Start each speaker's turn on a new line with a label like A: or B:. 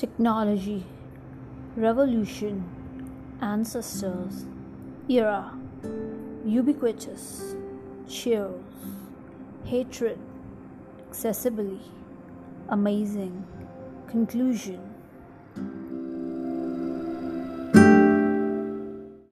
A: technology, revolution, ancestors, era, ubiquitous, cheers, hatred, accessibility, amazing, conclusion,